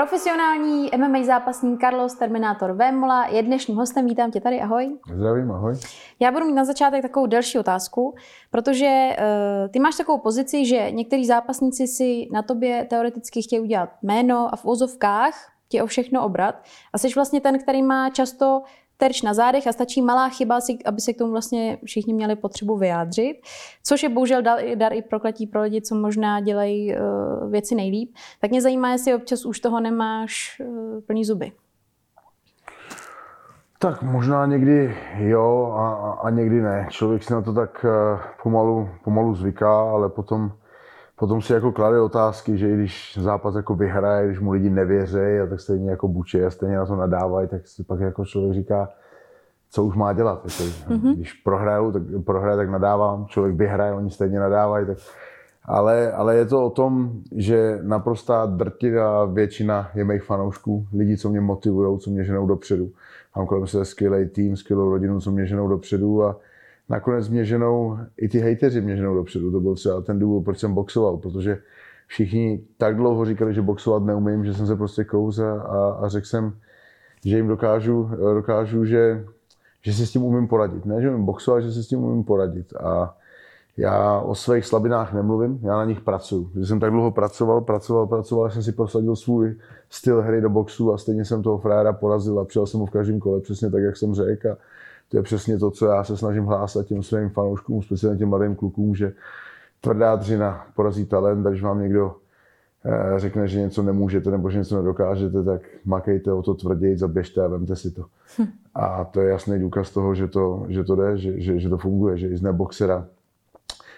Profesionální MMA zápasník Carlos Terminator Vémola je dnešním hostem. Vítám tě tady, ahoj. Zdravím, ahoj. Já budu mít na začátek takovou delší otázku, protože uh, ty máš takovou pozici, že některý zápasníci si na tobě teoreticky chtějí udělat jméno a v ozovkách tě o všechno obrat. A jsi vlastně ten, který má často terč na zádech a stačí malá chyba, aby se k tomu vlastně všichni měli potřebu vyjádřit, což je bohužel dar, dar i prokletí pro lidi, co možná dělají uh, věci nejlíp. Tak mě zajímá, jestli občas už toho nemáš uh, plný zuby. Tak možná někdy jo a, a někdy ne. Člověk si na to tak uh, pomalu, pomalu zvyká, ale potom potom si jako klade otázky, že i když zápas jako vyhraje, když mu lidi nevěří a tak stejně jako buče a stejně na to nadávají, tak si pak jako člověk říká, co už má dělat. Jako, mm-hmm. Když prohraju, tak prohraje, tak nadávám, člověk vyhraje, oni stejně nadávají, tak ale, ale je to o tom, že naprostá drtivá většina je mých fanoušků, lidí, co mě motivují, co mě ženou dopředu. Mám kolem sebe skvělý tým, skvělou rodinu, co mě ženou dopředu a, nakonec mě ženou, i ty hejteři mě ženou dopředu. To byl třeba ten důvod, proč jsem boxoval, protože všichni tak dlouho říkali, že boxovat neumím, že jsem se prostě kous a, a řekl jsem, že jim dokážu, dokážu že, že si s tím umím poradit. Ne, že umím boxovat, že si s tím umím poradit. A já o svých slabinách nemluvím, já na nich pracuji. Když jsem tak dlouho pracoval, pracoval, pracoval, jsem si prosadil svůj styl hry do boxu a stejně jsem toho frára porazil a přijel jsem ho v každém kole, přesně tak, jak jsem řekl. A to je přesně to, co já se snažím hlásat těm svým fanouškům, speciálně těm mladým klukům, že tvrdá dřina porazí talent, když vám někdo eh, řekne, že něco nemůžete nebo že něco nedokážete, tak makejte o to tvrději, zaběžte a vemte si to. Hm. A to je jasný důkaz toho, že to, že to jde, že, že, že to funguje, že i z neboxera,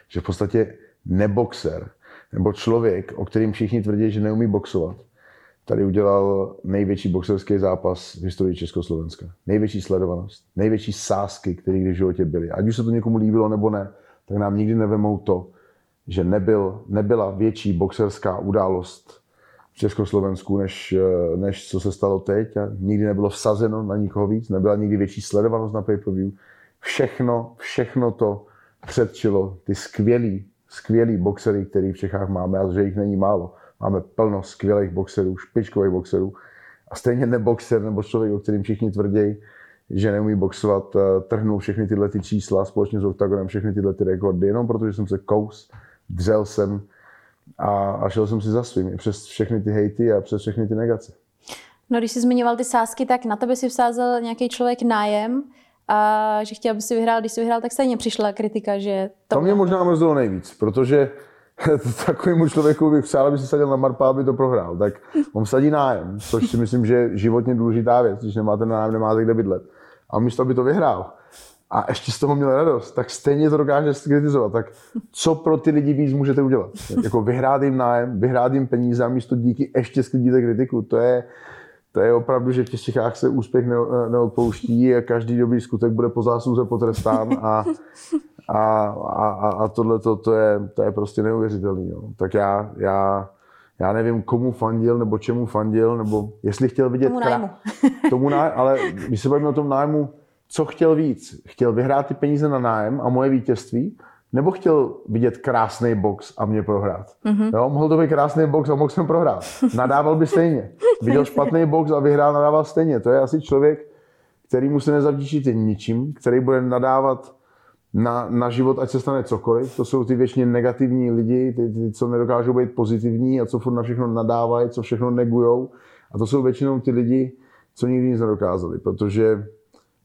že v podstatě neboxer, nebo člověk, o kterým všichni tvrdí, že neumí boxovat, tady udělal největší boxerský zápas v historii Československa. Největší sledovanost, největší sásky, které kdy v životě byly. Ať už se to někomu líbilo nebo ne, tak nám nikdy nevemou to, že nebyl, nebyla větší boxerská událost v Československu, než, než co se stalo teď. A nikdy nebylo vsazeno na nikoho víc, nebyla nikdy větší sledovanost na pay-per-view. Všechno, všechno to předčilo ty skvělý, skvělý boxery, který v Čechách máme a že jich není málo Máme plno skvělých boxerů, špičkových boxerů. A stejně neboxer nebo člověk, o kterým všichni tvrdí, že neumí boxovat, eh, trhnul všechny tyhle ty čísla společně s Octagonem, všechny tyhle ty rekordy, jenom protože jsem se kous, dřel jsem a, a šel jsem si za svým, přes všechny ty hejty a přes všechny ty negace. No, když jsi zmiňoval ty sázky, tak na tebe si vsázel nějaký člověk nájem a že chtěl, aby si vyhrál, když si vyhrál, tak stejně přišla kritika, že... To, to mě možná mrzelo nejvíc, protože takovému člověku bych přál, aby si sadil na Marpa, aby to prohrál. Tak on sadí nájem, což si myslím, že je životně důležitá věc. Když nemáte nájem, nemáte kde bydlet. A místo, aby to vyhrál, a ještě z toho měl radost, tak stejně to dokáže kritizovat. Tak co pro ty lidi víc můžete udělat? Jako vyhrát jim nájem, vyhrát jim peníze a místo díky ještě sklidíte kritiku. To je, to je opravdu, že v těch Čechách se úspěch neodpouští a každý dobrý skutek bude po zásluze potrestán a, a, a, a tohle to, to, je, to je prostě neuvěřitelný. Jo. Tak já, já, já nevím, komu fandil, nebo čemu fandil, nebo jestli chtěl vidět... Tomu nájmu. tomu nájmu ale když se bavíme o tom nájmu, co chtěl víc? Chtěl vyhrát ty peníze na nájem a moje vítězství, nebo chtěl vidět krásný box a mě prohrát. Mm-hmm. Jo, mohl to být krásný box a mohl jsem prohrát. Nadával by stejně. Viděl špatný box a vyhrál, nadával stejně. To je asi člověk, který mu se nezavděčíte ničím, který bude nadávat na, na život, ať se stane cokoliv. To jsou ty většině negativní lidi, ty, ty, co nedokážou být pozitivní a co furt na všechno nadávají, co všechno negujou. A to jsou většinou ty lidi, co nikdy nic nedokázali, protože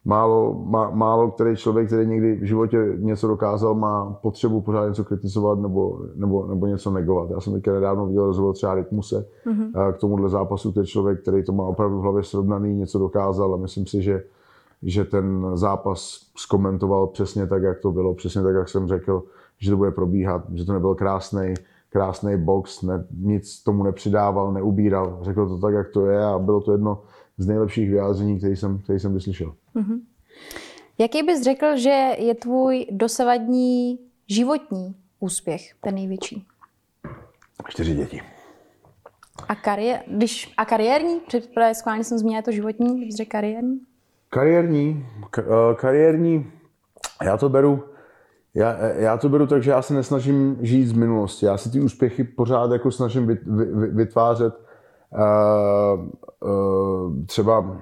málo, má, málo který člověk, který někdy v životě něco dokázal, má potřebu pořád něco kritizovat nebo, nebo, nebo něco negovat. Já jsem teďka nedávno viděl rozhovor třeba Rytmuse mm-hmm. k tomuhle zápasu, to je člověk, který to má opravdu v hlavě srovnaný, něco dokázal a myslím si, že, že ten zápas skomentoval přesně tak, jak to bylo, přesně tak, jak jsem řekl, že to bude probíhat, že to nebyl krásný krásný box, ne, nic tomu nepřidával, neubíral. Řekl to tak, jak to je a bylo to jedno z nejlepších vyjádření, který jsem, který jsem vyslyšel. Mm-hmm. Jaký bys řekl, že je tvůj dosavadní životní úspěch, ten největší? Čtyři děti. A, kariér, když, a kariérní? Před schválně jsem zmínila to životní, bys řekl kariérní? Kariérní, eh, kariérní, já to beru, já, já to beru tak, že já se nesnažím žít z minulosti. Já si ty úspěchy pořád jako snažím vytvářet třeba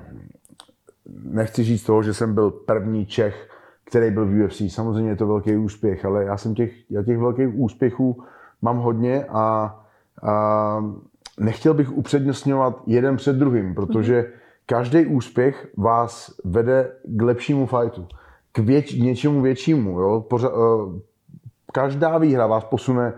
nechci říct toho, že jsem byl první Čech, který byl v UFC. Samozřejmě je to velký úspěch, ale já jsem těch, já těch velkých úspěchů mám hodně a, a nechtěl bych upřednostňovat jeden před druhým, protože každý úspěch vás vede k lepšímu fightu, k věč, něčemu většímu. Jo? Pořa, uh, každá výhra vás posune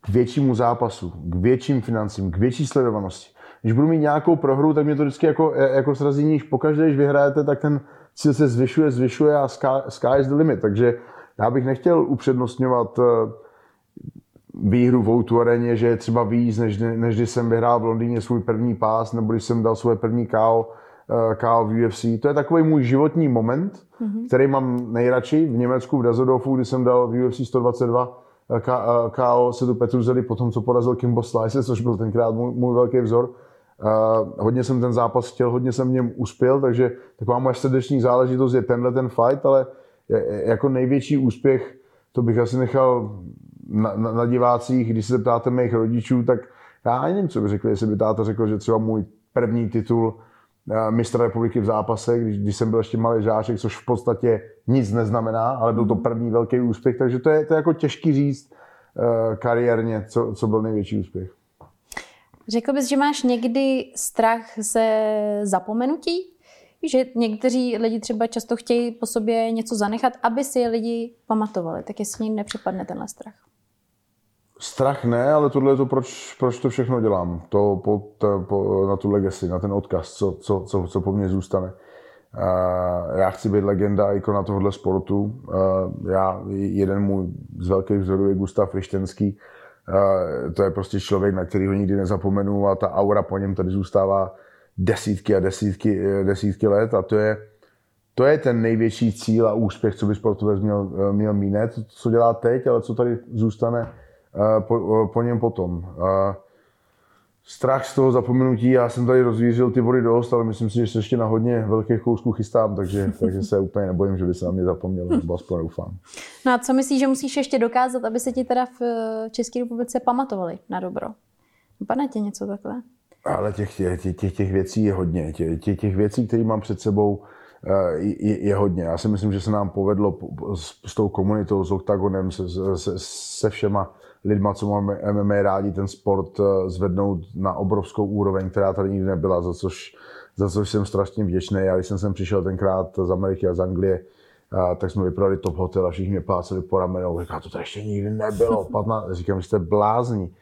k většímu zápasu, k větším financím, k větší sledovanosti. Když budu mít nějakou prohru, tak mě to vždycky jako, jako srazí níž. Pokaždé, když vyhrajete, tak ten cíl se zvyšuje, zvyšuje a sky, sky is the limit. Takže já bych nechtěl upřednostňovat uh, výhru v Outu areně, že je třeba víc, než, než když jsem vyhrál v Londýně svůj první pás, nebo když jsem dal svoje první KO, uh, KO v UFC. To je takový můj životní moment, mm-hmm. který mám nejradši v Německu, v Dazodofu, kdy jsem dal v UFC 122 K, KO se tu Petruzeli po tom, co porazil Kimbo Slice, což byl tenkrát můj, můj velký vzor. Uh, hodně jsem ten zápas chtěl, hodně jsem v něm uspěl, takže taková moje srdeční záležitost je tenhle ten fight, ale jako největší úspěch, to bych asi nechal na, na, na divácích, když se ptáte mých rodičů, tak já nevím, co by řekli, jestli by táta řekl, že třeba můj první titul uh, mistra republiky v zápase, když, když jsem byl ještě malý žáček, což v podstatě nic neznamená, ale byl to mhm. první velký úspěch, takže to je, to je jako těžký říct uh, kariérně, co, co byl největší úspěch. Řekl bys, že máš někdy strach ze zapomenutí? Že někteří lidi třeba často chtějí po sobě něco zanechat, aby si je lidi pamatovali. Tak jestli jim nepřipadne tenhle strach? Strach ne, ale tohle je to, proč, proč to všechno dělám. To po, to, po, na tu legacy, na ten odkaz, co, co, co, co po mně zůstane. Já chci být legenda, ikona tohohle sportu. Já, jeden můj z velkých vzorů je Gustav Rištenský, to je prostě člověk, na kterého nikdy nezapomenu a ta aura po něm tady zůstává desítky a desítky, desítky let a to je, to je ten největší cíl a úspěch, co by sportovec měl, měl mít. Ne to, co dělá teď, ale co tady zůstane eh, po, po něm potom strach z toho zapomenutí. Já jsem tady rozvířil ty vody dost, ale myslím si, že se ještě na hodně velkých kousků chystám, takže, takže se úplně nebojím, že by se na mě zapomněl, nebo aspoň doufám. No a co myslíš, že musíš ještě dokázat, aby se ti teda v eh, České republice pamatovali na dobro? Pane tě něco takhle? Ale těch, těch, těch, těch věcí je hodně. Těch, těch věcí, které mám před sebou, eh, je, je hodně. Já si myslím, že se nám povedlo s, s tou komunitou, s Octagonem, se, se, se všema lidma, co máme MMA rádi, ten sport eh, zvednout na obrovskou úroveň, která tady nikdy nebyla, za což, za což jsem strašně vděčný. Já když jsem sem přišel tenkrát z Ameriky a z Anglie, a, tak jsme vyprodali top hotel a všichni mě pláceli po ramenou. Říká, to tady ještě nikdy nebylo. 15. Říkám, že jste blázní.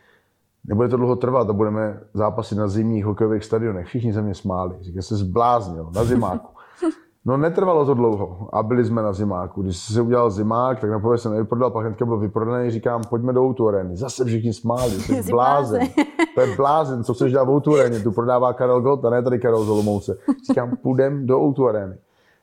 Nebude to dlouho trvat a budeme zápasit na zimních hokejových stadionech. Všichni se mě smáli. Říkám, jste zbláznil na zimáku. No netrvalo to dlouho a byli jsme na zimáku. Když se udělal zimák, tak napověď jsem nevyprodal, pak hnedka byl vyprodaný, říkám, pojďme do Outu Zase všichni smáli, jsi blázen. To je blázen, co chceš dělat v Outu Tu prodává Karel Gott a ne tady Karel Zolomouce. Říkám, půjdem do Outu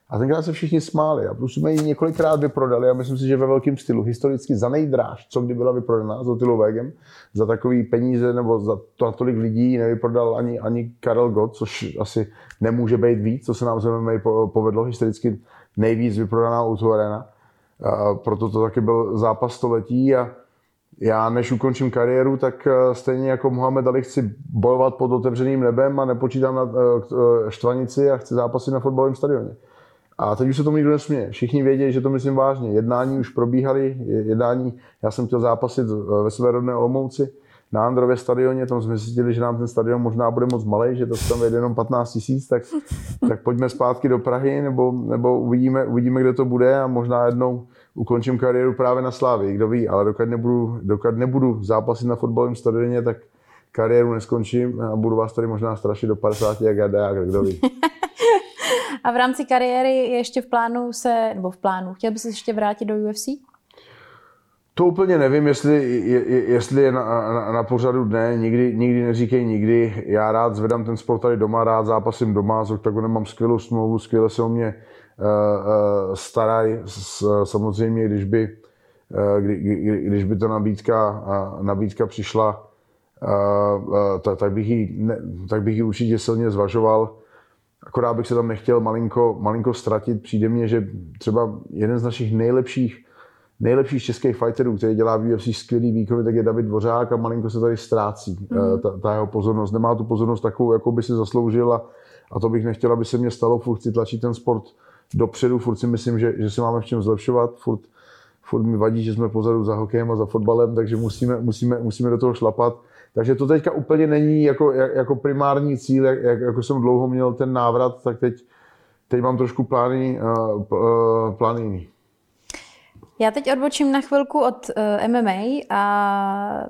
a tenkrát se všichni smáli a plus jsme ji několikrát vyprodali a myslím si, že ve velkém stylu. Historicky za nejdráž, co kdy byla vyprodaná s Otilovegem, za takový peníze nebo za to tolik lidí nevyprodal ani, ani Karel Gott, což asi nemůže být víc, co se nám zrovna povedlo historicky nejvíc vyprodaná Auto Arena. A proto to taky byl zápas století a já než ukončím kariéru, tak eh, stejně jako Mohamed Ali chci bojovat pod otevřeným nebem a nepočítám na eh, eh, štvanici a chci zápasit na fotbalovém stadioně. A teď už se tomu nikdo nesměje. Všichni vědí, že to myslím vážně. Jednání už probíhaly, jednání, já jsem chtěl zápasit ve své rodné Olomouci na Andrově stadioně, tam jsme zjistili, že nám ten stadion možná bude moc malý, že to tam vejde jenom 15 tisíc, tak, tak pojďme zpátky do Prahy, nebo, nebo uvidíme, uvidíme, kde to bude a možná jednou ukončím kariéru právě na Slávii, kdo ví, ale dokud nebudu, dokud nebudu zápasit na fotbalovém stadioně, tak kariéru neskončím a budu vás tady možná strašit do 50 jak já, kdo ví. A v rámci kariéry je ještě v plánu se, nebo v plánu, chtěl bys ještě vrátit do UFC? To úplně nevím, jestli, je, jestli je na, na, na pořadu dne, nikdy, nikdy neříkej nikdy. Já rád zvedám ten sport tady doma, rád zápasím doma, s Octagonem mám skvělou smlouvu, skvěle se o mě uh, uh, starají. Samozřejmě, když by, uh, kdy, kdy, když by ta nabídka, uh, nabídka přišla, uh, uh, tak, tak, bych ji, tak bych ji určitě silně zvažoval akorát bych se tam nechtěl malinko, malinko ztratit. Přijde mně, že třeba jeden z našich nejlepších nejlepší z českých fighterů, který dělá v UFC skvělý výkony, tak je David Dvořák a malinko se tady ztrácí mm. ta, ta, jeho pozornost. Nemá tu pozornost takovou, jako by si zasloužila a to bych nechtěla, aby se mě stalo. Furt chci tlačit ten sport dopředu, furt si myslím, že, že se máme v čem zlepšovat, furt, furt mi vadí, že jsme pozadu za hokejem a za fotbalem, takže musíme, musíme, musíme do toho šlapat. Takže to teďka úplně není jako, jako primární cíl, jak, jako jsem dlouho měl ten návrat, tak teď, teď mám trošku plány, uh, plány jiný. Já teď odbočím na chvilku od eh, MMA a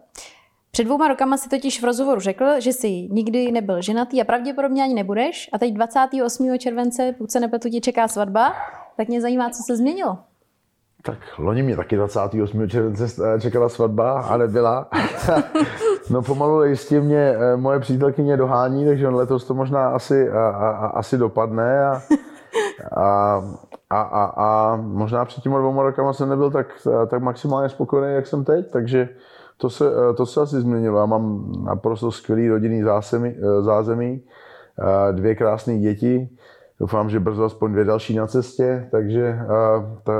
před dvouma rokama si totiž v rozhovoru řekl, že jsi nikdy nebyl ženatý a pravděpodobně ani nebudeš. A teď 28. července, pokud se nepletu, ti čeká svatba. Tak mě zajímá, co se změnilo. Tak loni mě taky 28. července eh, čekala svatba a nebyla. no pomalu jistě mě eh, moje přítelkyně dohání, takže letos to možná asi, a, a, asi dopadne. A, a, a, a, a možná před těmi dvěma rokama jsem nebyl tak, tak maximálně spokojený, jak jsem teď, takže to se, to se asi změnilo. Já mám naprosto skvělý rodinný zázemí, zázemí dvě krásné děti, doufám, že brzo aspoň dvě další na cestě, takže, ta,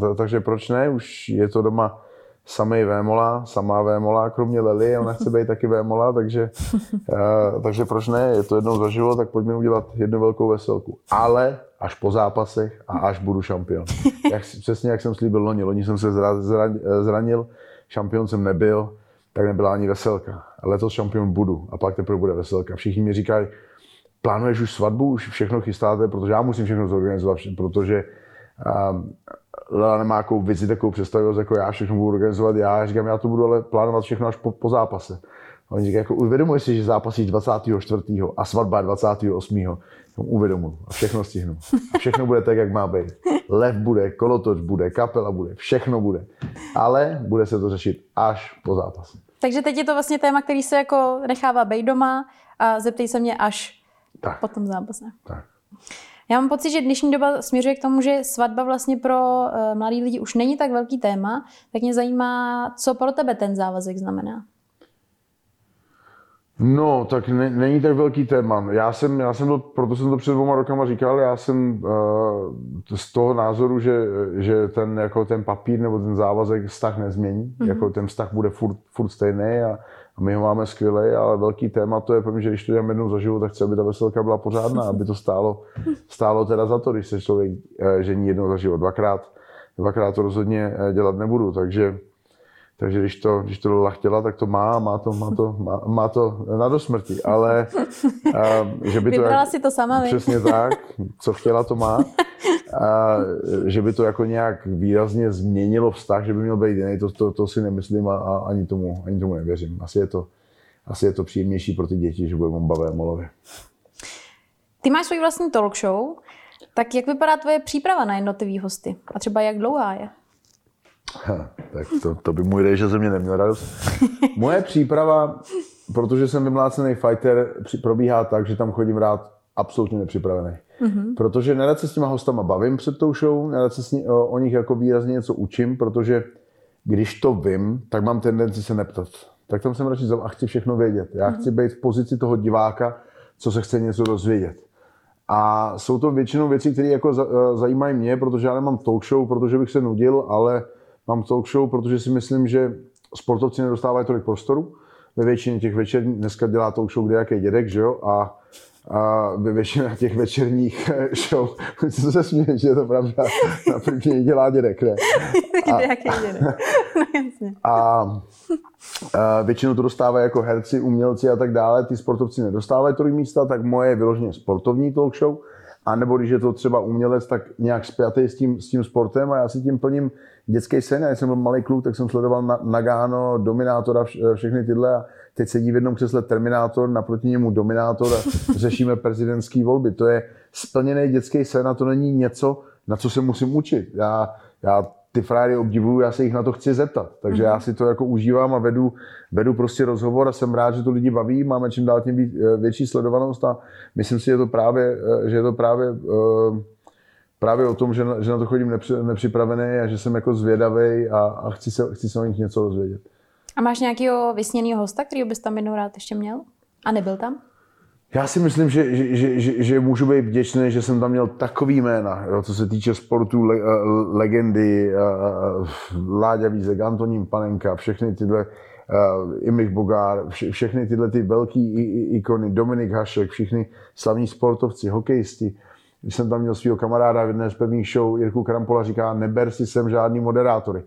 ta, takže proč ne, už je to doma samý Vémola, samá Vémola, kromě Lely, ona chce být taky Vémola, takže, takže proč ne, je to jednou za život, tak pojďme udělat jednu velkou veselku. Ale až po zápasech a až budu šampion. Jak, přesně jak jsem slíbil loni. Loni jsem se zranil, šampion jsem nebyl, tak nebyla ani veselka. Letos šampion budu a pak teprve bude veselka. Všichni mi říkají, plánuješ už svatbu, už všechno chystáte, protože já musím všechno zorganizovat, protože Lela nemá takovou vizi, takovou představivost, jako já všechno budu organizovat já. říkám, já to budu ale plánovat všechno až po, po zápase. A oni říkají, jako uvědomuješ si, že zápasíš 24. a svatba je 28. Uvědomuji a všechno stihnu. A všechno bude tak, jak má být. Lev bude, kolotoč bude, kapela bude, všechno bude. Ale bude se to řešit až po zápase. Takže teď je to vlastně téma, který se jako nechává být doma a zeptej se mě až tak. po tom zápase. Tak. Já mám pocit, že dnešní doba směřuje k tomu, že svatba vlastně pro uh, mladý lidi už není tak velký téma, tak mě zajímá, co pro tebe ten závazek znamená. No, tak ne, není tak velký téma. Já jsem, já jsem to, proto jsem to před dvěma rokama říkal, já jsem uh, z toho názoru, že, že ten, jako ten papír nebo ten závazek vztah nezmění, mm-hmm. jako ten vztah bude furt, furt stejný a, a my ho máme skvělý, ale velký téma to je pro mě, že když to dělám jednou za život, tak chci, aby ta veselka byla pořádná, aby to stálo, stálo teda za to, když se člověk uh, žení jednou za život. Dvakrát, dvakrát to rozhodně eh, dělat nebudu, takže takže když to, když to Lola chtěla, tak to má, má to, má to, má, má to na dosmrti, ale uh, že by to... Vybrala jak, si to sama, Přesně tak, co chtěla, to má. A, že by to jako nějak výrazně změnilo vztah, že by měl být jiný, to, to, to si nemyslím a, a ani, tomu, ani tomu nevěřím. Asi je to, asi je to příjemnější pro ty děti, že budeme bavé molově. Ty máš svůj vlastní talk show, tak jak vypadá tvoje příprava na jednotlivý hosty? A třeba jak dlouhá je? Ha, tak to, to by můj že ze mě neměl radost. Moje příprava, protože jsem vymlácený fighter, probíhá tak, že tam chodím rád absolutně nepřipravený. Mm-hmm. Protože nerad se s těma hostama bavím před tou show, nerad se s ní, o, o nich jako výrazně něco učím, protože když to vím, tak mám tendenci se neptat. Tak tam jsem radši a chci všechno vědět. Já mm-hmm. chci být v pozici toho diváka, co se chce něco dozvědět. A jsou to většinou věci, které jako zajímají mě, protože já nemám talk show, protože bych se nudil, ale mám talk show, protože si myslím, že sportovci nedostávají tolik prostoru. Ve většině těch večer, dneska dělá talk show kde jaký dědek, že jo, a a ve většině těch večerních show, co se směje, že je to pravda, na první dělá dědek, ne? A, no. A, a většinou to dostávají jako herci, umělci a tak dále, ty sportovci nedostávají tolik místa, tak moje je vyloženě sportovní talk show, a nebo když je to třeba umělec, tak nějak spjatý s tím, s tím sportem a já si tím plním dětský sen. Já jsem byl malý kluk, tak jsem sledoval Nagano, Dominátora, všechny tyhle a teď sedí v jednom křesle Terminátor, naproti němu Dominátor a řešíme prezidentské volby. To je splněný dětský sen a to není něco, na co se musím učit. Já, já ty frajery obdivuju, já se jich na to chci zeptat. Takže já mhm. si to jako užívám a vedu, vedu prostě rozhovor a jsem rád, že to lidi baví, máme čím dál tím eh, větší sledovanost a myslím si, že je to právě, eh, že je to právě, eh, právě o tom, že na, že na to chodím nepřipravený a že jsem jako zvědavý a, a chci, se, chci se o nich něco dozvědět. A máš nějakého vysněného hosta, který bys tam jednou rád ještě měl? A nebyl tam? Já si myslím, že, že, že, že, že můžu být vděčný, že jsem tam měl takový jména, jo, co se týče sportu, le, legendy, Láďa Vízek, Antonín Panenka, všechny tyhle, Imich Bogár, vše, všechny tyhle ty velký ikony, Dominik Hašek, všichni slavní sportovci, hokejisti. Když jsem tam měl svého kamaráda v jedné z prvních show, Jirku Krampola říká, neber si sem žádný moderátory.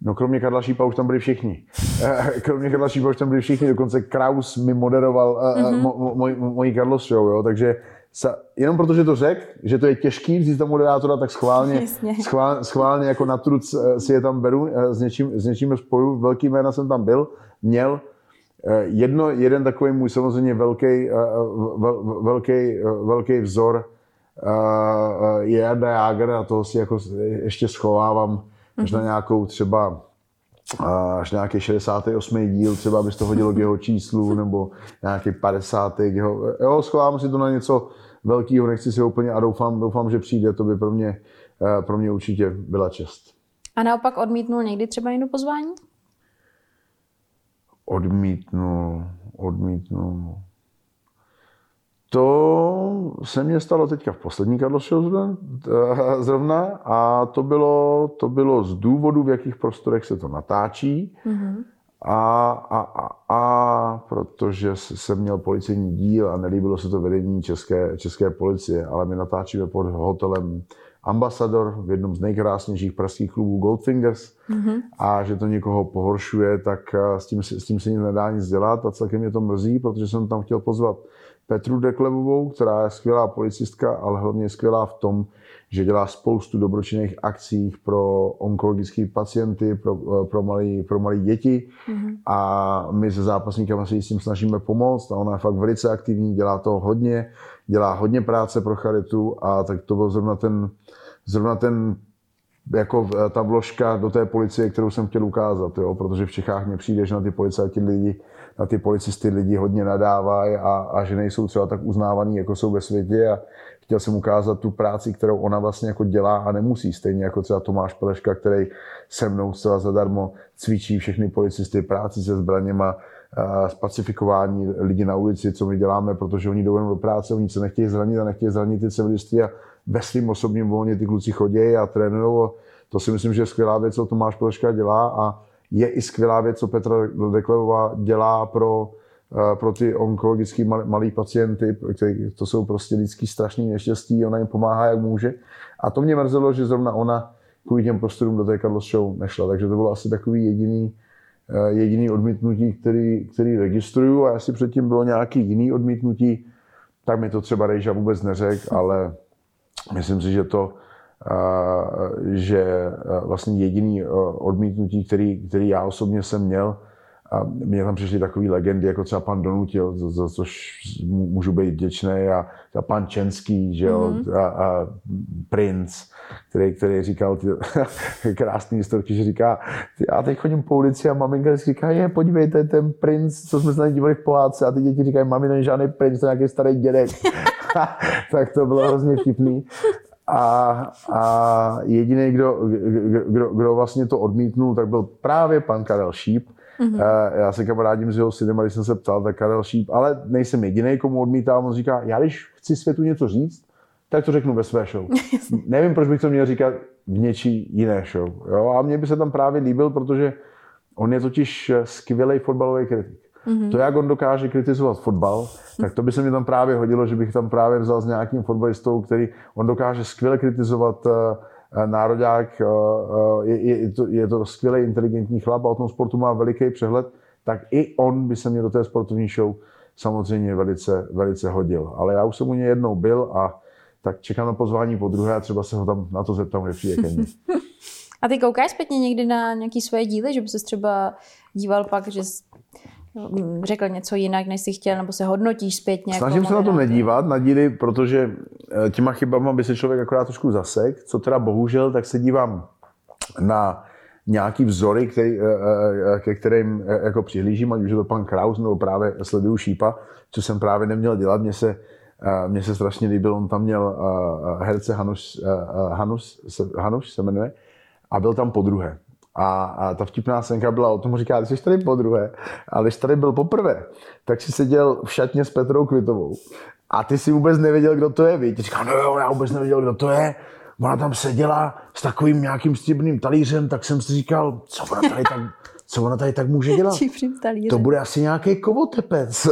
No kromě Karla Šípa už tam byli všichni. Eh, kromě Karla Šípa už tam byli všichni, dokonce Kraus mi moderoval mm-hmm. mo, mo, mojí Carlos show, jo, takže sa, jenom protože to řekl, že to je těžký vzít tam moderátora, tak schválně, schválně, schválně jako na truc si je tam beru, s něčím, s něčím spoju, velký jména jsem tam byl, měl, Jedno, jeden takový můj samozřejmě velký, vel, velký, velký vzor je Jarda a toho si jako ještě schovávám až na nějakou třeba až nějaký 68. díl, třeba aby to hodilo k jeho číslu, nebo nějaký 50. Jeho, jo, schovám si to na něco velkého, nechci si ho úplně a doufám, doufám, že přijde, to by pro mě, pro mě určitě byla čest. A naopak odmítnul někdy třeba jinou pozvání? Odmítnul, odmítnul. To se mně stalo teďka v poslední Karlo eh, zrovna a to bylo, to bylo z důvodu, v jakých prostorech se to natáčí. Mm-hmm. A, a, a, a protože jsem měl policejní díl a nelíbilo se to vedení české, české policie, ale my natáčíme pod hotelem Ambasador v jednom z nejkrásnějších pražských klubů Goldfingers mm-hmm. a že to někoho pohoršuje, tak eh, s tím, s tím se nic nedá nic dělat a celkem mě to mrzí, protože jsem tam chtěl pozvat Petru Deklevovou, která je skvělá policistka, ale hlavně skvělá v tom, že dělá spoustu dobročinných akcí pro onkologické pacienty, pro, eh, pro, malé pro malé děti mm-hmm. a my se zápasníkama se s tím snažíme pomoct a ona je fakt velice aktivní, dělá to hodně, dělá hodně práce pro charitu a tak to byl zrovna ten, zrovna ten jako eh, ta vložka do té policie, kterou jsem chtěl ukázat, jo? protože v Čechách mě přijde, že na ty policajti lidi na ty policisty lidi hodně nadávají a, a že nejsou třeba tak uznávaný, jako jsou ve světě a chtěl jsem ukázat tu práci, kterou ona vlastně jako dělá a nemusí, stejně jako třeba Tomáš Peleška, který se mnou zcela zadarmo cvičí všechny policisty práci se zbraněma, spacifikování lidí na ulici, co my děláme, protože oni jdou do práce, oni se nechtějí zranit a nechtějí zranit ty civilisty a ve svým osobním volně ty kluci chodí a trénují. To si myslím, že je skvělá věc, co Tomáš Peleška dělá a je i skvělá věc, co Petra Deklevová dělá pro, eh, pro ty onkologické malé pacienty, který, to jsou prostě lidský strašný neštěstí, ona jim pomáhá, jak může. A to mě mrzelo, že zrovna ona kvůli těm prostorům do té Carlos Show nešla. Takže to bylo asi takový jediný, eh, jediný odmítnutí, který, který registruju a jestli předtím bylo nějaký jiný odmítnutí, tak mi to třeba Rejža vůbec neřekl, ale myslím si, že to, že vlastně jediný odmítnutí, který, který já osobně jsem měl, a mě tam přišly takové legendy, jako třeba pan Donutil, za, za což můžu být vděčný, a, a pan Čenský, že jo, mm-hmm. a, a princ, který, který říkal ty krásné historky, že říká, já teď chodím po ulici a maminka říká, je, podívejte, ten princ, co jsme se na dívali v pohádce, a ty děti říkají, mami, není žádný princ, to je nějaký starý dědek. tak to bylo hrozně vtipný. A, a jediný, kdo, kdo, kdo vlastně to odmítnul, tak byl právě pan Karel Šíp. Mm-hmm. Já se kamarádím s jeho synem, když jsem se ptal, tak Karel Šíp, ale nejsem jediný, komu odmítám. On říká, já když chci světu něco říct, tak to řeknu ve své show. Nevím, proč bych to měl říkat v něčí jiné show. Jo? A mně by se tam právě líbil, protože on je totiž skvělý fotbalový kritik. Mm-hmm. To, jak on dokáže kritizovat fotbal, tak to by se mi tam právě hodilo, že bych tam právě vzal s nějakým fotbalistou, který on dokáže skvěle kritizovat uh, nároďák, uh, je, je, to, je to skvělý inteligentní chlap a o tom sportu má veliký přehled, tak i on by se mě do té sportovní show samozřejmě velice, velice hodil. Ale já už jsem u něj jednou byl a tak čekám na pozvání po druhé a třeba se ho tam na to zeptám, kde přijde ke A ty koukáš zpětně někdy na nějaký svoje díly, že by se třeba díval pak, že řekl něco jinak, než jsi chtěl, nebo se hodnotíš zpětně. Jako Snažím jako se na to nedívat, na díly, protože eh, těma chybama by se člověk akorát trošku zasek, co teda bohužel, tak se dívám na nějaký vzory, který, eh, eh, ke kterým jako přihlížím, ať už je to pan Kraus, nebo právě sleduju Šípa, co jsem právě neměl dělat. Mně se, mně se strašně líbil, on tam měl herce Hanus, Hanus, Hanus se jmenuje, a byl tam po druhé. A, a ta vtipná scénka byla o tom, říká, ty jsi tady po druhé, ale když tady byl poprvé, tak si seděl v šatně s Petrou Kvitovou. A ty si vůbec nevěděl, kdo to je, víš? Říkal, no jo, já vůbec nevěděl, kdo to je. Ona tam seděla s takovým nějakým stříbrným talířem, tak jsem si říkal, co ona tady tak, co ona tady tak může dělat? To bude asi nějaký kovotepec.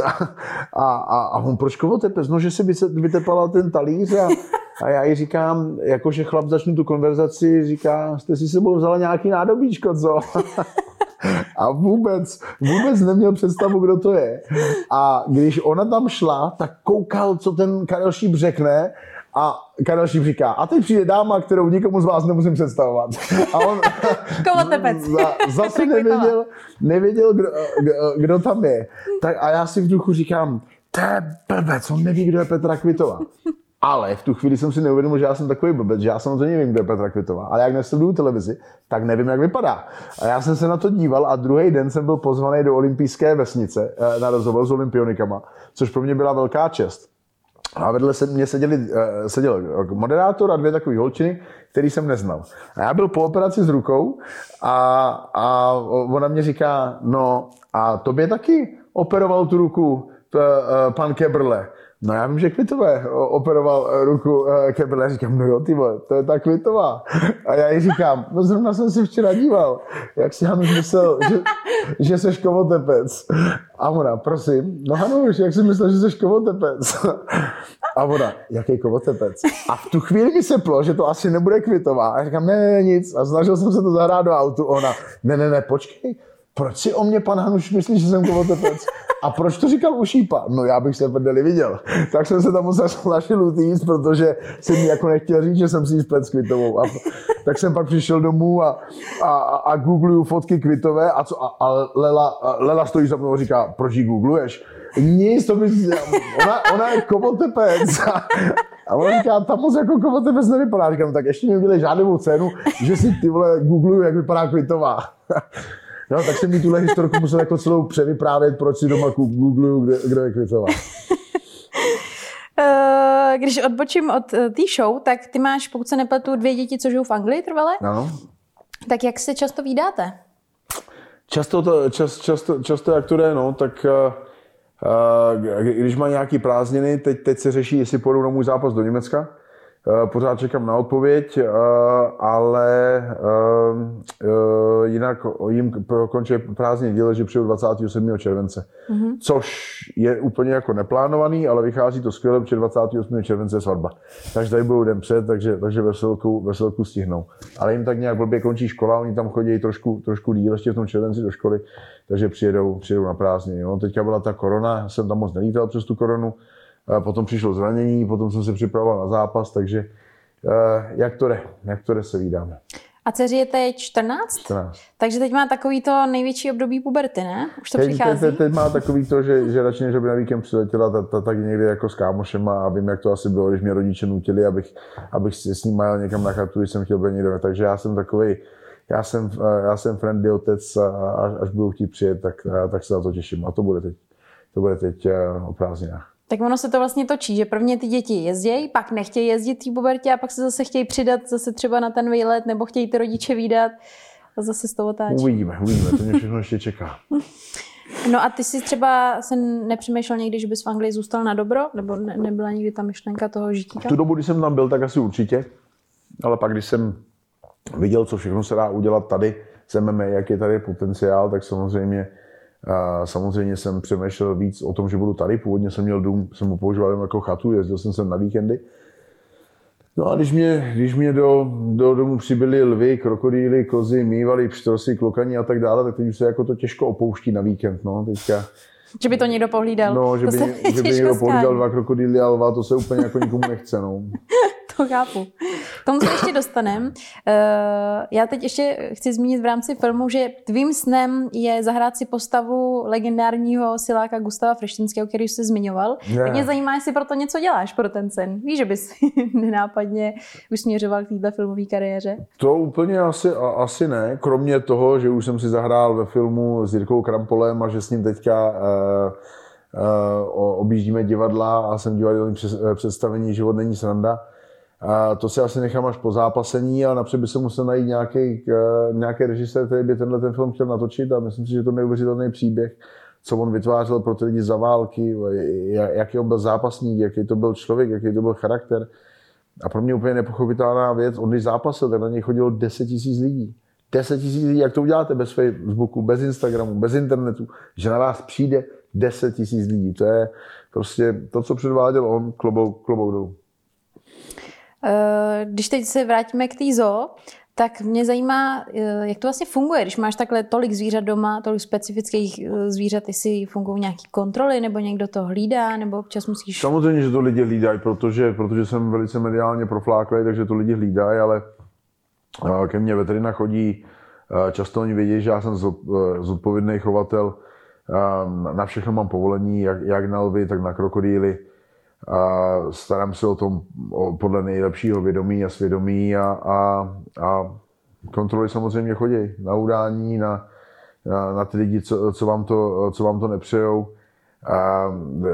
A, a, a on proč kovotepec? No, že si vytepala ten talíř a, a já jí říkám, jakože chlap začnu tu konverzaci, říká, jste si sebou vzala nějaký nádobíčko, co? A vůbec, vůbec neměl představu, kdo to je. A když ona tam šla, tak koukal, co ten Karel Šíp řekne a Karel Šíp říká, a teď přijde dáma, kterou nikomu z vás nemusím představovat. A on za, zase nevěděl, nevěděl kdo, kdo, tam je. Tak, a já si v duchu říkám, to je blbec, on neví, kdo je Petra Kvitová. Ale v tu chvíli jsem si neuvědomil, že já jsem takový blbec, že já samozřejmě nevím, kdo je Petra Kvitová. Ale jak nesleduju televizi, tak nevím, jak vypadá. A já jsem se na to díval a druhý den jsem byl pozvaný do olympijské vesnice eh, na rozhovor s olympionikama, což pro mě byla velká čest. A vedle se mě seděli, eh, seděl moderátor a dvě takové holčiny, který jsem neznal. A já byl po operaci s rukou a, a ona mě říká, no a tobě taky operoval tu ruku eh, pan Kebrle. No já vím, že Kvitové operoval ruku Kebrle. Říkám, no jo, ty vole, to je ta Kvitová. A já jí říkám, no zrovna jsem si včera díval, jak si já myslel, že, že seš kovotepec. A ona, prosím, no Hanuš, jak si myslel, že seš kovotepec? A ona, jaký kovotepec? A v tu chvíli mi se plo, že to asi nebude Kvitová. A já říkám, ne, ne, ne, nic. A snažil jsem se to zahrát do autu. Ona, ne, ne, ne, počkej, proč si o mě pan Hanuš myslí, že jsem kovotepec? A proč to říkal u šípa? No já bych se prdeli viděl. Tak jsem se tam musel snažit utíct, protože jsem mi jako nechtěl říct, že jsem si splet s Kvitovou. A, tak jsem pak přišel domů a, a, a googluju fotky Kvitové a, co, a, a Lela, a Lela stojí za mnou a říká, proč ji googluješ? Nic, to by, ona, ona je kovotepec. A ona říká, tam moc jako kovotepec nevypadá. Říkám, tak ještě mi žádnou cenu, že si ty vole googluju, jak vypadá Kvitová. No, tak jsem mi tuhle historku musel jako celou převyprávět, proč si doma googluju, kde, kdo je Kvicová. Eh, když odbočím od eh, té show, tak ty máš, pokud se nepletu, dvě děti, co žijou v Anglii trvale? Ano. Tak jak se často vydáte? Často, to, čas, často, často jak to jde, no, tak uh, když má nějaký prázdniny, teď, teď se řeší, jestli půjdu na můj zápas do Německa, pořád čekám na odpověď, eh, ale eh, jinak jim končí prázdně díle, že přijdu 27. července. Mm-hmm. Což je úplně jako neplánovaný, ale vychází to skvěle, protože 28. července je svatba. Takže tady budou den před, takže, takže veselku, veselku stihnou. Ale jim tak nějak blbě končí škola, oni tam chodí trošku, trošku díl ještě v tom červenci do školy, takže přijedou, přijedou na prázdniny. No, teďka byla ta korona, jsem tam moc nelítal přes tu koronu, potom přišlo zranění, potom jsem se připravoval na zápas, takže eh, jak to jde, jak to jde se vydáme. A dceři je teď 14? 14. Takže teď má takový to největší období puberty, ne? Už to teď, přichází? Teď, teď, má takový to, že, že radši než by na víkend přiletěla, ta, ta, tak někdy jako s kámošema a vím, jak to asi bylo, když mě rodiče nutili, abych, abych s ním jel někam na chatu, když jsem chtěl být někdo. Takže já jsem takový, já jsem, já jsem friendly otec a až budu chtít přijet, tak, tak se na to těším. A to bude teď, to bude teď eh, o prázdninách. Tak ono se to vlastně točí, že prvně ty děti jezdějí, pak nechtějí jezdit v pubertě a pak se zase chtějí přidat zase třeba na ten výlet nebo chtějí ty rodiče výdat a zase z toho otáčí. Uvidíme, uvidíme, to mě všechno ještě čeká. No a ty jsi třeba se nepřemýšlel někdy, že bys v Anglii zůstal na dobro? Nebo ne, nebyla nikdy ta myšlenka toho žití? V tu dobu, kdy jsem tam byl, tak asi určitě. Ale pak, když jsem viděl, co všechno se dá udělat tady, jsem jaký je tady potenciál, tak samozřejmě samozřejmě jsem přemýšlel víc o tom, že budu tady. Původně jsem měl dům, jsem ho používal jako chatu, jezdil jsem sem na víkendy. No a když mě, když mě do, do domu přibyly lvy, krokodýly, kozy, mývaly, pštrosy, klokani a tak dále, tak teď už se jako to těžko opouští na víkend. No. Teďka, že by to někdo pohlídal. No, že by, že by někdo pohlídal dva krokodýly a lva, to se úplně jako nikomu nechce. No. to chápu. K tomu se ještě dostaneme. Eh, já teď ještě chci zmínit v rámci filmu, že tvým snem je zahrát si postavu legendárního siláka Gustava Freštinského, který jsi zmiňoval. Ne. Mě zajímá, jestli pro to něco děláš pro ten sen. Víš, že bys nenápadně už směřoval k této filmové kariéře? To úplně asi, asi ne. Kromě toho, že už jsem si zahrál ve filmu s Jirkou Krampolem a že s ním teďka uh, uh, objíždíme divadla a jsem divadelní představení Život není sranda A to si asi nechám až po zápasení, ale napřed by se musel najít nějaký, nějaký režisér, který by tenhle ten film chtěl natočit a myslím si, že to neuvěřitelný příběh, co on vytvářel pro ty lidi za války, jaký on byl zápasník, jaký to byl člověk, jaký to byl charakter. A pro mě úplně nepochopitelná věc, on když zápasil, tak na něj chodilo 10 tisíc lidí. 10 tisíc lidí, jak to uděláte bez Facebooku, bez Instagramu, bez internetu, že na vás přijde 10 tisíc lidí. To je prostě to, co předváděl on, klobou, klobou dolů. Eh, když teď se vrátíme k té zoo, tak mě zajímá, eh, jak to vlastně funguje, když máš takhle tolik zvířat doma, tolik specifických eh, zvířat, jestli fungují nějaké kontroly, nebo někdo to hlídá, nebo občas musíš... Samozřejmě, že to lidi hlídají, protože, protože jsem velice mediálně profláklý, takže to lidi hlídají, ale ke mně veterina chodí, často oni vědí, že já jsem zodpovědný chovatel, na všechno mám povolení, jak, jak na lvy, tak na krokodýly a starám se o tom podle nejlepšího vědomí a svědomí a, a, a kontroly samozřejmě chodí na udání, na, na, na ty lidi, co, co, vám to, co vám to nepřejou. A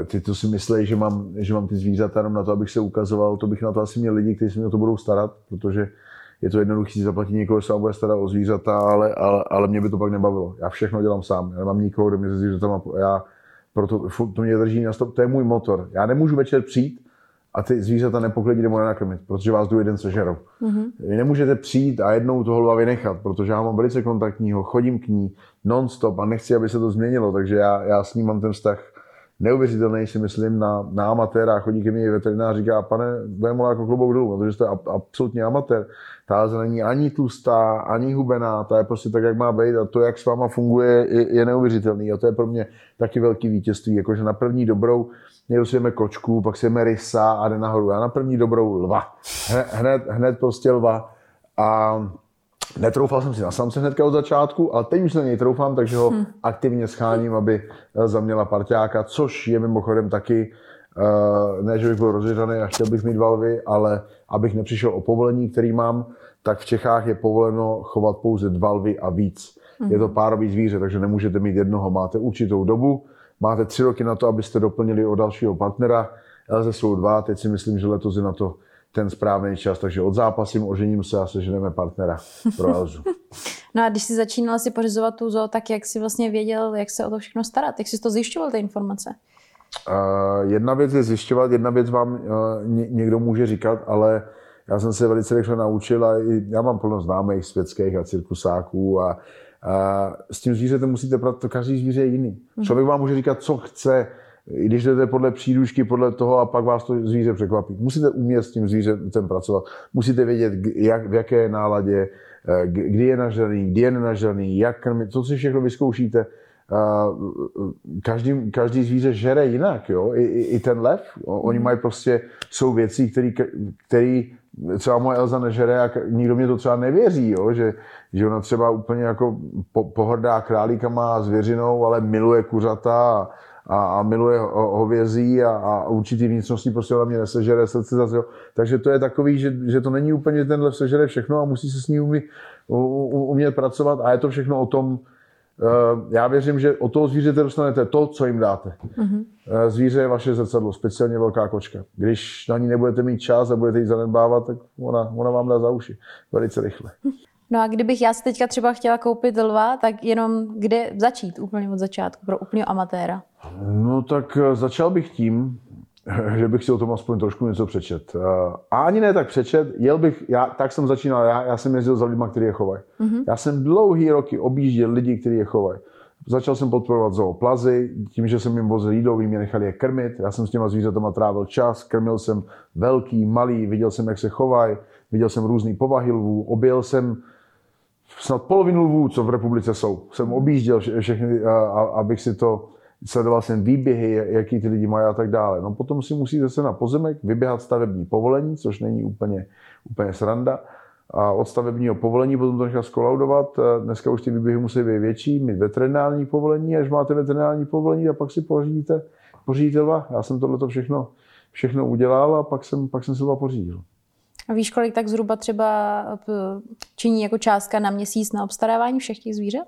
ty to si myslí, že mám, že mám ty zvířata jenom na to, abych se ukazoval, to bych na to asi měl lidi, kteří se mi o to budou starat, protože je to jednoduché zaplatit někoho, kdo se bude starat o zvířata, ale, ale, ale mě by to pak nebavilo. Já všechno dělám sám, já nemám nikoho, kdo mě se zvířatama, já proto to mě drží na stop, to je můj motor. Já nemůžu večer přijít a ty zvířata nepoklidí nebo nenakrmit, protože vás druhý den sežerou. Mm-hmm. Vy nemůžete přijít a jednou toho lva vynechat, protože já mám velice kontaktního, chodím k ní non-stop a nechci, aby se to změnilo, takže já, já s ním mám ten vztah neuvěřitelný, si myslím, na, na amatéra. Chodí ke mně veterinář říká, pane, mu jako klobouk dolů, protože to je absolutně amatér. Ta není ani tlustá, ani hubená, ta je prostě tak, jak má být a to, jak s váma funguje, je, je neuvěřitelný. A to je pro mě taky velký vítězství, jakože na první dobrou někdo si jeme kočku, pak si jeme rysa a jde nahoru. Já na první dobrou lva. Hned, hned prostě lva. A Netroufal jsem si na samce hnedka od začátku, ale teď už na něj troufám, takže ho hmm. aktivně scháním, aby eh, zaměla parťáka, což je mimochodem taky, uh, ne, že bych byl rozvěřaný a chtěl bych mít valvy, ale abych nepřišel o povolení, který mám, tak v Čechách je povoleno chovat pouze dva lvy a víc. Hmm. Je to párový zvíře, takže nemůžete mít jednoho. Máte určitou dobu, máte tři roky na to, abyste doplnili o dalšího partnera. Lze jsou dva, teď si myslím, že letos je na to ten správný čas, takže od zápasím, ožením se a seženeme partnera pro Elzu. no a když jsi začínal si pořizovat tu zoo, tak jak jsi vlastně věděl, jak se o to všechno starat? Jak jsi to zjišťoval, ty informace? Uh, jedna věc je zjišťovat, jedna věc vám uh, někdo může říkat, ale já jsem se velice rychle naučil a já mám plno známých světských a cirkusáků a, a s tím zvířetem musíte pracovat, to každý zvíře je jiný. Mhm. Člověk vám může říkat, co chce, i když jdete podle příručky, podle toho a pak vás to zvíře překvapí. Musíte umět s tím zvířetem pracovat. Musíte vědět, jak, v jaké náladě, eh, kdy je nažraný, kdy je nenažraný, jak krmit, to si všechno vyzkoušíte. Každý, každý zvíře žere jinak, jo? I, i, i ten lev. Oni mají prostě, jsou věci, které třeba moje Elza nežere a nikdo mě to třeba nevěří, jo? Že, že ona třeba úplně jako po, pohrdá králíkama a zvěřinou, ale miluje kuřata a, a, a miluje hovězí a, a určitý vnitřností prostě mě nesežere srdce zase. Jo. Takže to je takový, že, že to není úplně tenhle sežere všechno a musí se s ní umět, umět pracovat a je to všechno o tom, eh, já věřím, že od toho zvířete dostanete to, co jim dáte. Mm-hmm. Zvíře je vaše zrcadlo, speciálně velká kočka. Když na ní nebudete mít čas a budete ji zanedbávat, tak ona, ona vám dá za uši velice rychle. No a kdybych já si teďka třeba chtěla koupit lva, tak jenom kde začít úplně od začátku pro úplného amatéra? No tak eh, začal bych tím, že bych si o tom aspoň trošku něco přečet. Eh, a ani ne tak přečet, jel bych, já, tak jsem začínal, já, já jsem jezdil za lidmi, kteří je chovají. Mm-hmm. Já jsem dlouhý roky objížděl lidi, kteří je chovají. Začal jsem podporovat zooplazy, tím, že jsem jim vozil jídlo, mě nechali je krmit. Já jsem s těma zvířatama trávil čas, krmil jsem velký, malý, viděl jsem, jak se chovají, viděl jsem různé povahy lvů, objel jsem snad polovinu lvů, co v republice jsou. Jsem objížděl všechny, abych si to sledoval jsem výběhy, jaký ty lidi mají a tak dále. No potom si musíte se na pozemek vyběhat stavební povolení, což není úplně, úplně sranda. A od stavebního povolení potom to nechat skolaudovat. Dneska už ty výběhy musí být větší, mít veterinární povolení, až máte veterinární povolení a pak si pořídíte, pořídíte lva. Já jsem tohle všechno, všechno udělal a pak jsem, pak jsem si lva pořídil. A víš, kolik tak zhruba třeba eh, činí jako částka na měsíc na obstarávání všech těch zvířat?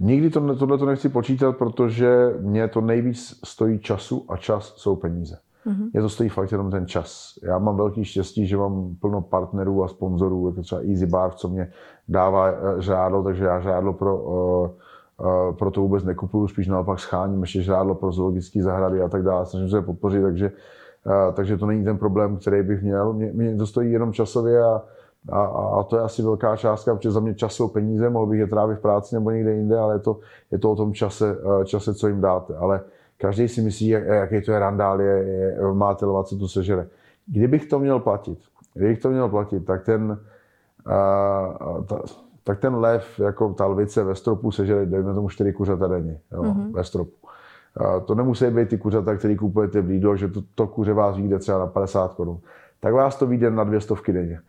Nikdy to, tohle to nechci počítat, protože mě to nejvíc stojí času a čas jsou peníze. Mm-hmm. Je to stojí fakt jenom ten čas. Já mám velký štěstí, že mám plno partnerů a sponzorů, jako třeba Easy Bar, co mě dává eh, žádlo, takže já žádlo pro, uh, uh, pro to vůbec nekupuju, spíš naopak scháním ještě žádlo pro zoologické zahrady a tak dále. Snažím se je podpořit, takže, uh, takže to není ten problém, který bych měl. Mě, mě to stojí jenom časově a, a, a to je asi velká částka, protože za mě čas jsou peníze, mohl bych je trávit v práci nebo někde jinde, ale je to, je to o tom čase, čase, co jim dáte. Ale Každý si myslí, jaký to je randál, je, je, má telovat, co tu sežere. Kdybych to měl platit, kdybych to měl platit, tak ten, uh, ta, tak ten lev, jako ta lvice ve stropu sežere, dejme tomu čtyři kuřata denně, jo, mm-hmm. ve stropu. To nemusí být ty kuřata, který kupujete v Lidl, že to, to kuře vás vyjde třeba na 50 korun. Tak vás to vyjde na dvě stovky denně.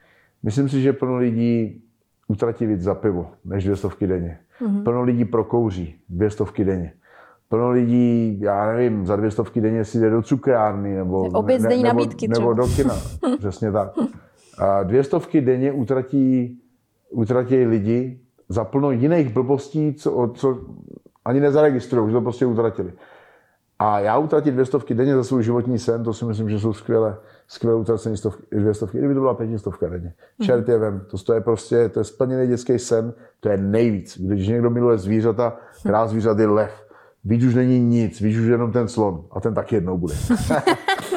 Myslím si, že plno lidí utratí víc za pivo, než dvě stovky denně. Mm-hmm. Plno lidí prokouří dvě stovky denně plno lidí, já nevím, za dvě stovky denně si jde do cukrárny nebo, Oběd ne, nebo, nabídky nebo do kina. Přesně tak. A dvě stovky denně utratí, utratí lidi za plno jiných blbostí, co, co ani nezaregistrují, že to prostě utratili. A já utratit dvě stovky denně za svůj životní sen, to si myslím, že jsou skvěle, skvěle utracení stovky, dvě stovky, kdyby to byla pětistovka denně. Mhm. Čert je vem, to, to je prostě, to je splněný dětský sen, to je nejvíc. Když někdo miluje zvířata, krás zvířat je lev Víš už není nic, víš už jenom ten slon a ten taky jednou bude.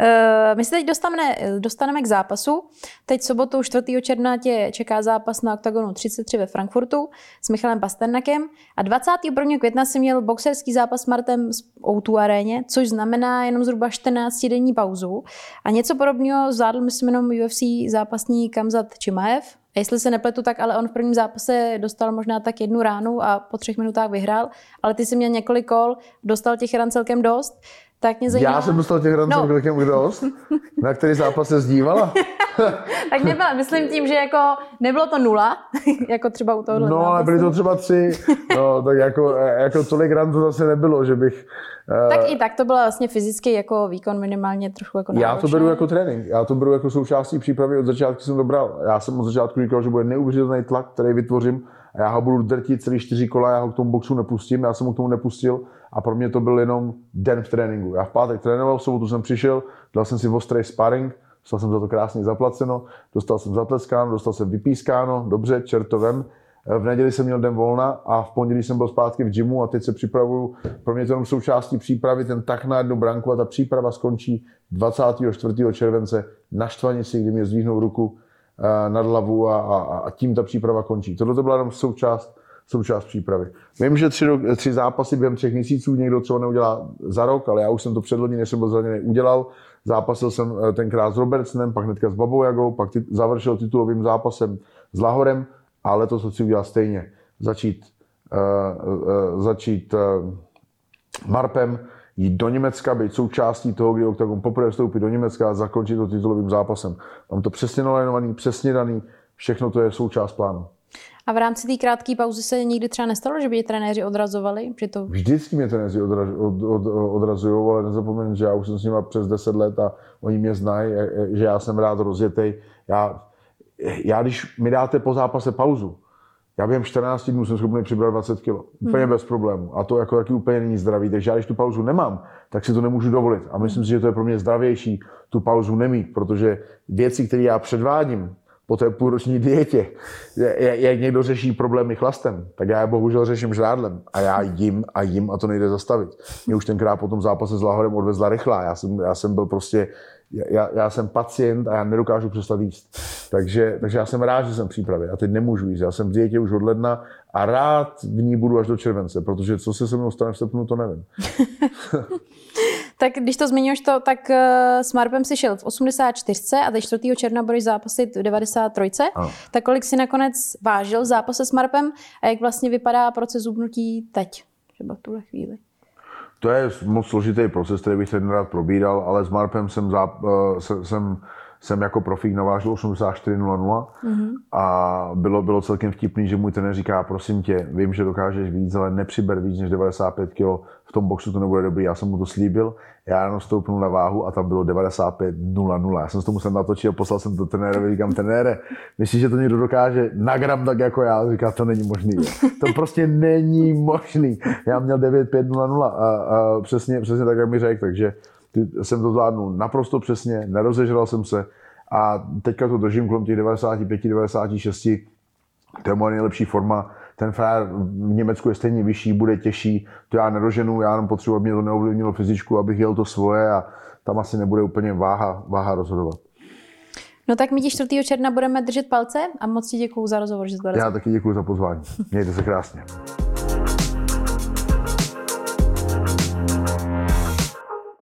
Eh, my se teď dostaneme, dostaneme k zápasu. Teď sobotu 4. června tě čeká zápas na OKTAGONu 33 ve Frankfurtu s Michalem Pasternakem a 21. května si měl boxerský zápas s Martem o tu aréně, což znamená jenom zhruba 14 denní pauzu. A něco podobného zvládl, myslím, jenom UFC zápasník Kamzat Čimaev, a jestli se nepletu, tak ale on v prvním zápase dostal možná tak jednu ránu a po třech minutách vyhrál, ale ty jsi měl několik kol, dostal těch ran celkem dost. Tak mě zajímá... Já jsem dostal těch ran no. celkem dost? Na který zápas se zdívala? tak nebyla, myslím tím, že jako nebylo to nula, jako třeba u tohohle No, ale byly to třeba tři, no, tak jako, jako tolik ran to zase nebylo, že bych tak i tak to byla vlastně fyzicky jako výkon minimálně trochu jako náročný. Já to beru jako trénink, já to beru jako součástí přípravy, od začátku jsem dobral. Já jsem od začátku říkal, že bude neuvěřitelný tlak, který vytvořím a já ho budu drtit celý čtyři kola, já ho k tomu boxu nepustím, já jsem ho k tomu nepustil a pro mě to byl jenom den v tréninku. Já v pátek trénoval, v sobotu jsem přišel, dal jsem si ostrý sparring, dostal jsem za to krásně zaplaceno, dostal jsem zatleskáno, dostal jsem vypískáno, dobře, čertovem, v neděli jsem měl den volna a v pondělí jsem byl zpátky v gymu a teď se připravuju. Pro mě to jenom součástí přípravy, ten tak na jednu branku a ta příprava skončí 24. července na Štvanici, kdy mě zdvihnou ruku nad hlavu a, a, a tím ta příprava končí. Tohle to byla jenom součást, součást přípravy. Vím, že tři, tři zápasy během třech měsíců někdo co neudělá za rok, ale já už jsem to předloni, než jsem byl zraněný, udělal. Zápasil jsem eh, tenkrát s Robertsonem, pak hnedka s Babou Jagou, pak ty, završil titulovým zápasem s Lahorem a letos to chci udělat stejně. Začít, uh, uh, začít uh, Marpem, jít do Německa, být součástí toho, kdy Octagon poprvé vstoupit do Německa a zakončit to titulovým zápasem. Mám to přesně nalénovaný, přesně daný, všechno to je součást plánu. A v rámci té krátké pauzy se nikdy třeba nestalo, že by je trenéři odrazovali? Že to... Vždycky mě trenéři odra, od, od, odrazují, ale nezapomeň, že já už jsem s nimi přes 10 let a oni mě znají, že já jsem rád rozjetý. Já já když mi dáte po zápase pauzu, já během 14 dnů jsem schopný přibrat 20 kg. Úplně hmm. bez problému. A to jako taky úplně není zdravý. Takže já když tu pauzu nemám, tak si to nemůžu dovolit. A myslím si, že to je pro mě zdravější tu pauzu nemít, protože věci, které já předvádím po té půlroční dietě, jak někdo řeší problémy chlastem, tak já je bohužel řeším žrádlem. A já jim a jim a to nejde zastavit. Mě už tenkrát po tom zápase s Lahorem odvezla rychlá. Já jsem, já jsem byl prostě já, já jsem pacient a já nedokážu přestat jíst. Takže, takže já jsem rád, že jsem v přípravě. A teď nemůžu jíst. Já jsem v dietě už od ledna a rád v ní budu až do července, protože co se se mnou stane v srpnu, to nevím. tak když to zmiňuješ to, tak uh, s Marpem si šel v 84 a teď 4. června budeš zápasit v 93. Ano. Tak kolik si nakonec vážil v zápase s Marpem a jak vlastně vypadá proces zubnutí teď, třeba v tuhle chvíli? To je moc složitý proces, který bych ten rád probíral, ale s Marpem jsem, záp, uh, jsem jsem jako profík navážil 84.00 mm-hmm. a bylo, bylo celkem vtipný, že můj trenér říká, prosím tě, vím, že dokážeš víc, ale nepřiber víc než 95 kg, v tom boxu to nebude dobrý. Já jsem mu to slíbil, já jenom stoupnul na váhu a tam bylo 95.00. Já jsem to musel natočit a poslal jsem to trenérovi, říkám, trenére, myslíš, že to někdo dokáže na gram tak jako já? Říká, to není možný. To prostě není možný. Já měl 95.00 a, a přesně, přesně tak, jak mi řekl, takže jsem to zvládnul naprosto přesně, nerozežral jsem se a teďka to držím kolem těch 95, 96. To je moje nejlepší forma. Ten frajer v Německu je stejně vyšší, bude těžší. To já neroženu, já jenom potřebuji, aby mě to neovlivnilo fyzičku, abych jel to svoje a tam asi nebude úplně váha, váha rozhodovat. No tak my ti 4. června budeme držet palce a moc ti děkuju za rozhovor, že jsi Já taky děkuji za pozvání. Mějte se krásně.